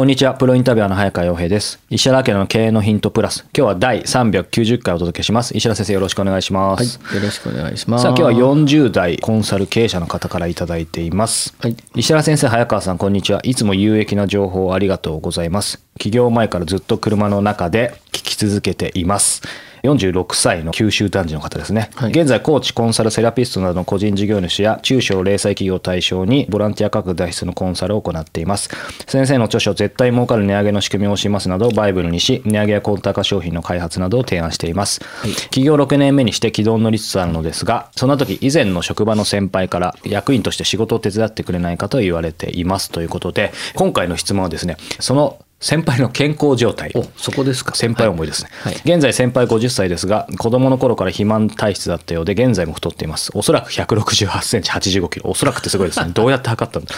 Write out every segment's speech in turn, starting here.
こんにちは、プロインタビュアーの早川洋平です。石原家の経営のヒントプラス。今日は第390回お届けします。石原先生よろしくお願いしまはい、す。よろしくお願いします。さあ今日は40代コンサル経営者の方からいただいています。はい石原先生、早川さん、こんにちは。いつも有益な情報をありがとうございます。起業前からずっと車の中で聞き続けています。46歳の九州男児の方ですね、はい。現在コーチコンサルセラピストなどの個人事業主や中小零細企業を対象にボランティア価格脱出のコンサルを行っています。先生の著書絶対儲かる値上げの仕組みをしますなどをバイブルにし値上げや高価商品の開発などを提案しています、企業6年目にして軌道に乗りつつあるのですがそんな時以前の職場の先輩から役員として仕事を手伝ってくれないかと言われていますということで今回の質問はですねその先輩の健康状態。お、そこですか。先輩思いですね、はい。はい。現在先輩50歳ですが子供の頃から肥満体質だったようで現在も太っています。おそらく168センチ85キロ。おそらくってすごいですね。どうやって測ったんだ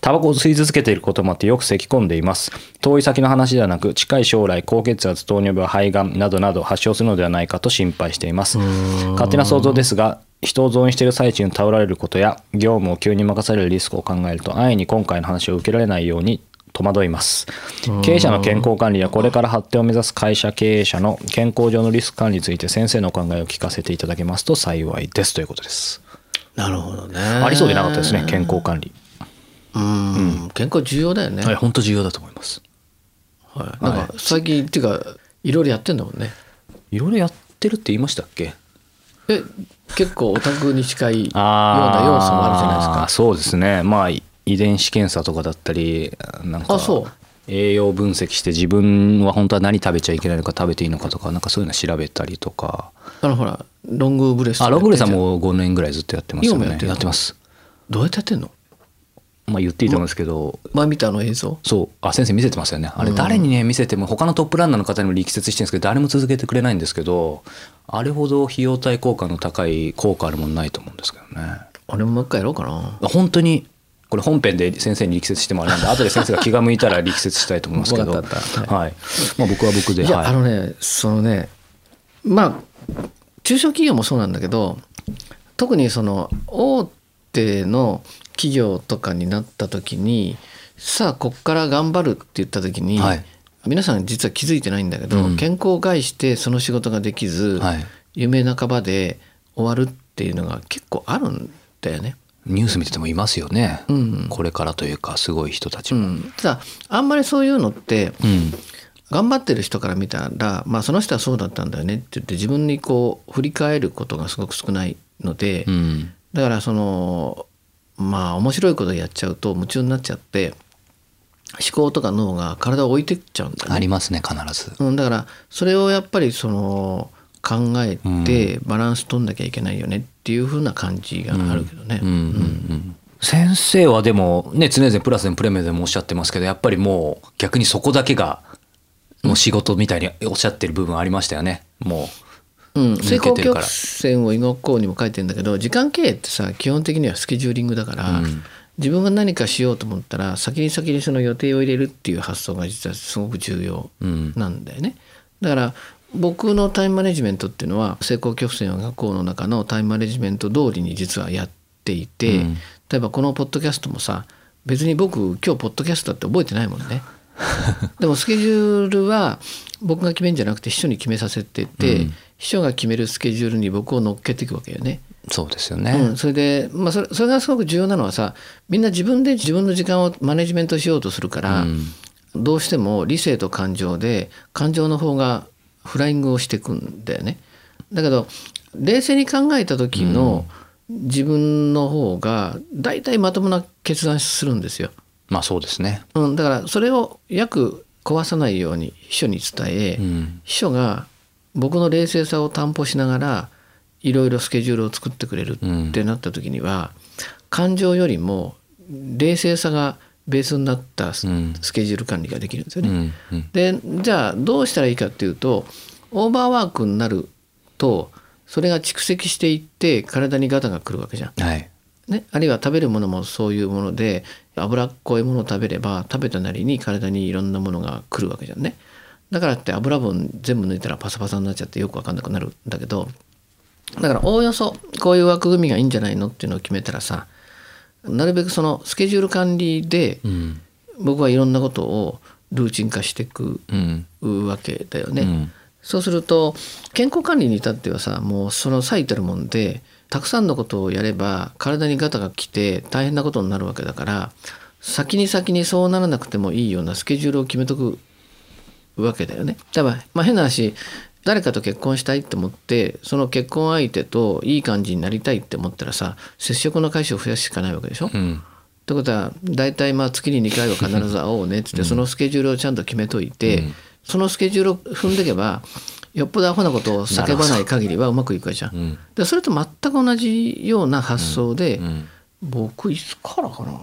タバコを吸い続けていることもあってよく咳き込んでいます。遠い先の話ではなく近い将来高血圧糖尿病肺がんなどなど発症するのではないかと心配しています。勝手な想像ですが人を増員している最中に倒られることや業務を急に任されるリスクを考えると安易に今回の話を受けられないように戸惑います経営者の健康管理やこれから発展を目指す会社経営者の健康上のリスク管理について先生のお考えを聞かせていただけますと幸いですということですなるほどね。ありそうでなかったですね健康管理うん、健康重要だよね。はい本当重要だと思いますはい。なんか最近っていうかいろいろやってんだもんね。いろいろやってるって言いましたっけ？え、結構オタクに近いような要素もあるじゃないですか。そうですねまあ遺伝子検査とかだったりなんか栄養分析して自分は本当は何食べちゃいけないのか食べていいのかとかなんかそういうの調べたりとか。あのほらロングブレスあロングレーさんやってんじも5年ぐらいずっとやってますよね。やってるの？やってます。どうやってやってんの？まあ言っていいと思うんですけど、前見たあの映像。そう。あ先生見せてますよね。あれ誰にね見せても他のトップランナーの方にも力説してるんですけど誰も続けてくれないんですけどあれほど費用対効果の高い効果あるものないと思うんですけどね。俺ももう一回やろうかな。本当にこれ本編で先生に力説してもあれなんで後で先生が気が向いたら力説したいと思いますけど。わかったわかった。はい。まあ、僕は僕でいや、はい。あのねそのねまあ中小企業もそうなんだけど特にその大手の企業とかになった時にさあこっから頑張るって言った時に、はい。皆さん実は気づいてないんだけど、うん。健康を害してその仕事ができず、はい。夢半ばで終わるっていうのが結構あるんだよね。ニュース見ててもいますよね、うん。これからというかすごい人たちも、うん、ただあんまりそういうのってうん。頑張ってる人から見たら、まあ、その人はそうだったんだよねって言って自分にこう振り返ることがすごく少ないので、うん。だからそのまあ面白いことやっちゃうと夢中になっちゃって思考とか脳が体を置いてっちゃうんだよね。ありますね必ず。うん、だからそれをやっぱりその考えてバランス取んなきゃいけないよねっていう風な感じがあるけどね。うん。うん。うん。先生はでもね常々プラスでもプレミアでもおっしゃってますけどやっぱりもう逆にそこだけがもう仕事みたいにおっしゃってる部分ありましたよね。もうん、抜成功けてるから。曲線を囲碁校にも書いてるんだけど時間経営ってさ基本的にはスケジューリングだから、自分が何かしようと思ったら先に先にその予定を入れるっていう発想が実はすごく重要なんだよね。だから僕のタイムマネジメントっていうのは成功曲線を学校の中のタイムマネジメント通りに実はやっていて、うん。例えばこのポッドキャストもさ別に僕今日ポッドキャストって覚えてないもんね。でもスケジュールは僕が決めるんじゃなくて秘書に決めさせてて、秘書が決めるスケジュールに僕を乗っけていくわけよね。うそうですよね、うん、それで、まあ、それそれがすごく重要なのはさみんな自分で自分の時間をマネジメントしようとするから、どうしても理性と感情で感情の方がフライングをしていくんだよね。だけど冷静に考えた時の自分の方が大体まともな決断するんですよ。まあそうですね。うん、だからそれを約壊さないように秘書に伝え、うん秘書が僕の冷静さを担保しながらいろいろスケジュールを作ってくれるってなった時には、感情よりも冷静さがベースになったスケジュール管理ができるんですよね。でじゃあどうしたらいいかっていうとオーバーワークになるとそれが蓄積していって体にガタがくるわけじゃん。はい。ね、あるいは食べるものもそういうもので脂っこいものを食べれば食べたなりに体にいろんなものが来るわけじゃんねだからって油分全部抜いたらパサパサになっちゃってよく分かんなくなるんだけどだからおおよそこういう枠組みがいいんじゃないのっていうのを決めたらさなるべくそのスケジュール管理でうん僕はいろんなことをルーチン化していくうんわけだよね。うんそうすると健康管理に至ってはさもうその最たるもんでたくさんのことをやれば体にガタが来て大変なことになるわけだから先に先にそうならなくてもいいようなスケジュールを決めとくわけだよね。だからまあ変な話誰かと結婚したいって思ってその結婚相手といい感じになりたいって思ったらさ接触の回数を増やすしかないわけでしょ？うん。ってことは大体まあ月に2回は必ず会おうねっつってそのスケジュールをちゃんと決めといて、そのスケジュールを踏んでいけばよっぽどアホなことを叫ばない限りはうまくいくじゃん。うん。でそれと全く同じような発想で、うん。僕いつからかな？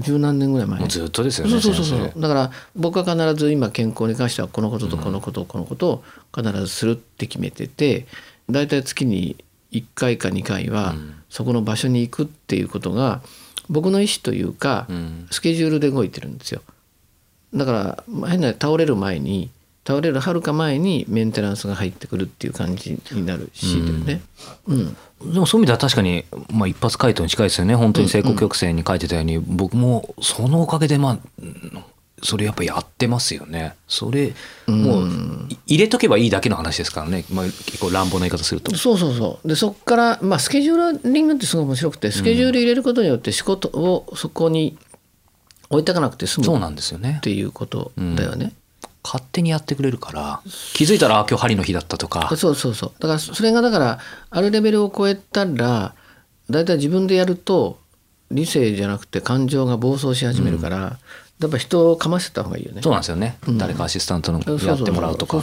十何年ぐらい前。もうずっとですよね。そうそうそうだから僕は必ず今健康に関してはこのこととこのことこのことを必ずするって決めてて大体月に1回か2回はそこの場所に行くっていうことが僕の意思というかん。スケジュールで動いてるんですよ。だからまあ変な倒れる前に倒れるはるか前にメンテナンスが入ってくるっていう感じになるしだよね。うん。でもそういう意味では確かに、まあ、一発回答に近いですよね本当に成功曲線に書いてたように、僕もそのおかげでまあうんそれやっぱやってますよね。それもうい入れとけばいいだけの話ですからね、まあ、結構乱暴な言い方すると。そうそうそう。でそこから、まあ、スケジューリングってすごい面白くてスケジュール入れることによって仕事をそこに置いてかなくて済むっそうなんですよね。ていうことだよね。勝手にやってくれるから気づいたらあ今日針の日だったとか。そうそうそう。だからそれがだからあるレベルを超えたらだいたい自分でやると理性じゃなくて感情が暴走し始めるから、やっぱ人をかませた方がいいよね。そうなんですよね、誰かアシスタントのやってもらうとか。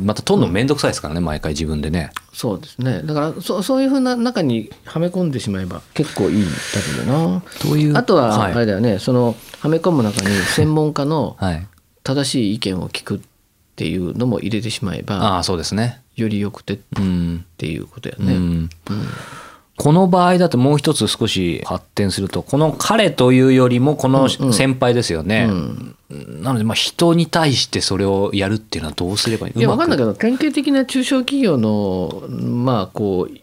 また取るの面倒くさいですからね毎回自分でね。そうですね。だからそそういうふうな中にはめ込んでしまえば結構いいんだけどな。というあとははい。あれだよね、そのはめ込む中に 専門家のはい正しい意見を聞くっていうのも入れてしまえばああそうですね。よりよくてっうんていうことやね。うん。この場合だともう一つ少し発展するとこの彼というよりもこの先輩ですよね、なのでまあ人に対してそれをやるっていうのはどうすればいい？いや分かんないけど典型的な中小企業のまあこう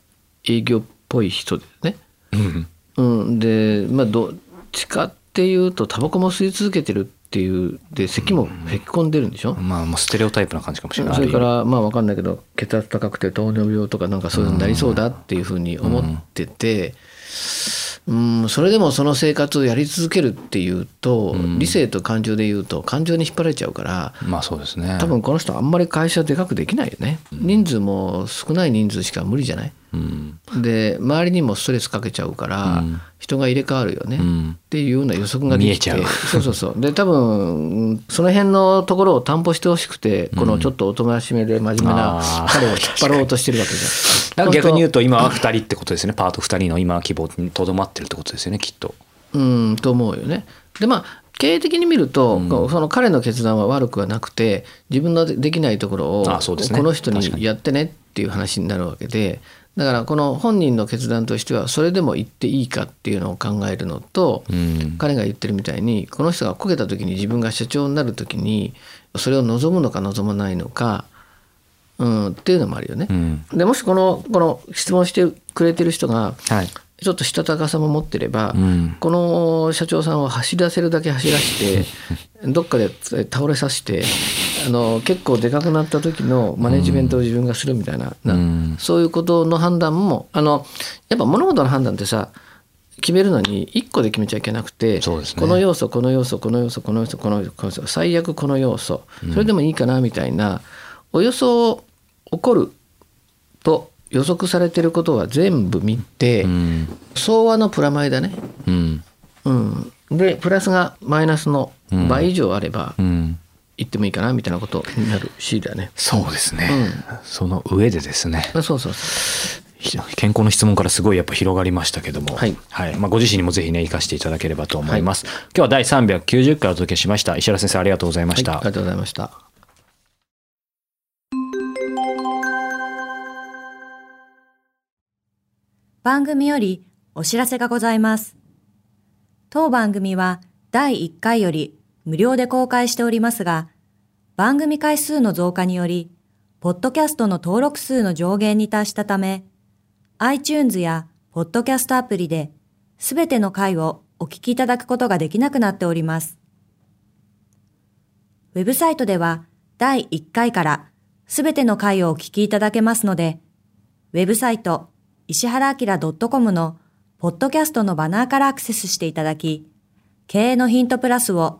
営業っぽい人ですね。うん。うん、でまあどっちかっていうとタバコも吸い続けてるっていうで咳も咳き込んでるんでしょ、まあもうステレオタイプな感じかもしれない。それからまあ分かんないけど血圧高くて糖尿病とかなんかそういうのになりそうだっていうふうに思ってて、うん、それでもその生活をやり続けるっていうと、理性と感情で言うと感情に引っ張られちゃうからまあそうですね。多分この人あんまり会社でかくできないよね、人数も少ない人数しか無理じゃない？うん。で周りにもストレスかけちゃうから、人が入れ替わるよね、ん。っていう予測ができて見えちゃう。そうそうそう。で多分その辺のところを担保してほしくて、このちょっとおとなしめで真面目な彼を引っ張ろうとしてるわけじゃん。逆に言うと今は2人ってことですね。パート2人の今希望にとどまってるってことですよねきっと。うんと思うよね。でまあ経営的に見ると、その彼の決断は悪くはなくて自分のできないところをね。この人に。やってねっていう話になるわけでだからこの本人の決断としてはそれでも言っていいかっていうのを考えるのと、うん。彼が言ってるみたいにこの人がこけた時に自分が社長になる時にそれを望むのか望まないのか、うん、っていうのもあるよね。うん。でもしこのこの質問してくれてる人がはい。ちょっとしたたかさも持ってれば、ん。この社長さんを走らせるだけ走らして どっかで倒れさせてあの結構でかくなった時のマネジメントを自分がするみたいな,な、ん。そういうことの判断もあのやっぱ物事の判断ってさ決めるのに1個で決めちゃいけなくて、ね。この要素この要素この要素この要素この要素最悪この要素それでもいいかなみたいなおよそ起こると予測されてることは全部見て、うん。相和のプラマイだね。うん。うん、でプラスがマイナスの倍以上あればうん行ってもいいかなみたいなことになるしだね。そうですね、その上でですね。あそうそうそ健康の質問からすごいやっぱ広がりましたけども、はい。まあ、ご自身にもぜひね生かしていただければと思います、今日は第390回お届けしました。石原先生ありがとうございまう。した、はい、ありがとうございました。番組よりお知らせがございます。当番組は第1回より無料で公開しておりますが、番組回数の増加により、ポッドキャストの登録数の上限に達したため、iTunes やポッドキャストアプリで、すべての回をお聞きいただくことができなくなっております。ウェブサイトでは第1回からすべての回をお聞きいただけますので、ウェブサイト石原明 .com のポッドキャストのバナーからアクセスしていただき、経営のヒントプラスを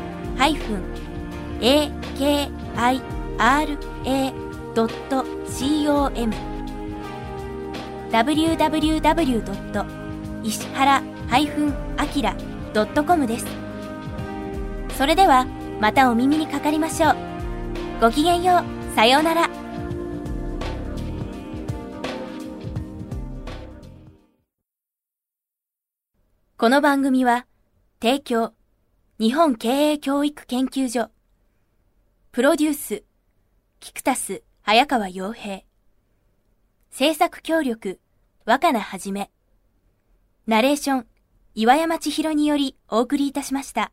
www.ishihara-akira.com www. 石原 -akira.com です。それではまたお耳にかかりましょう。ごきげんよう。さようなら。この番組は、提供、日本経営教育研究所、プロデュース、キクタス、早川洋平、制作協力、若菜はじめ、ナレーション、岩山千尋によりお送りいたしました。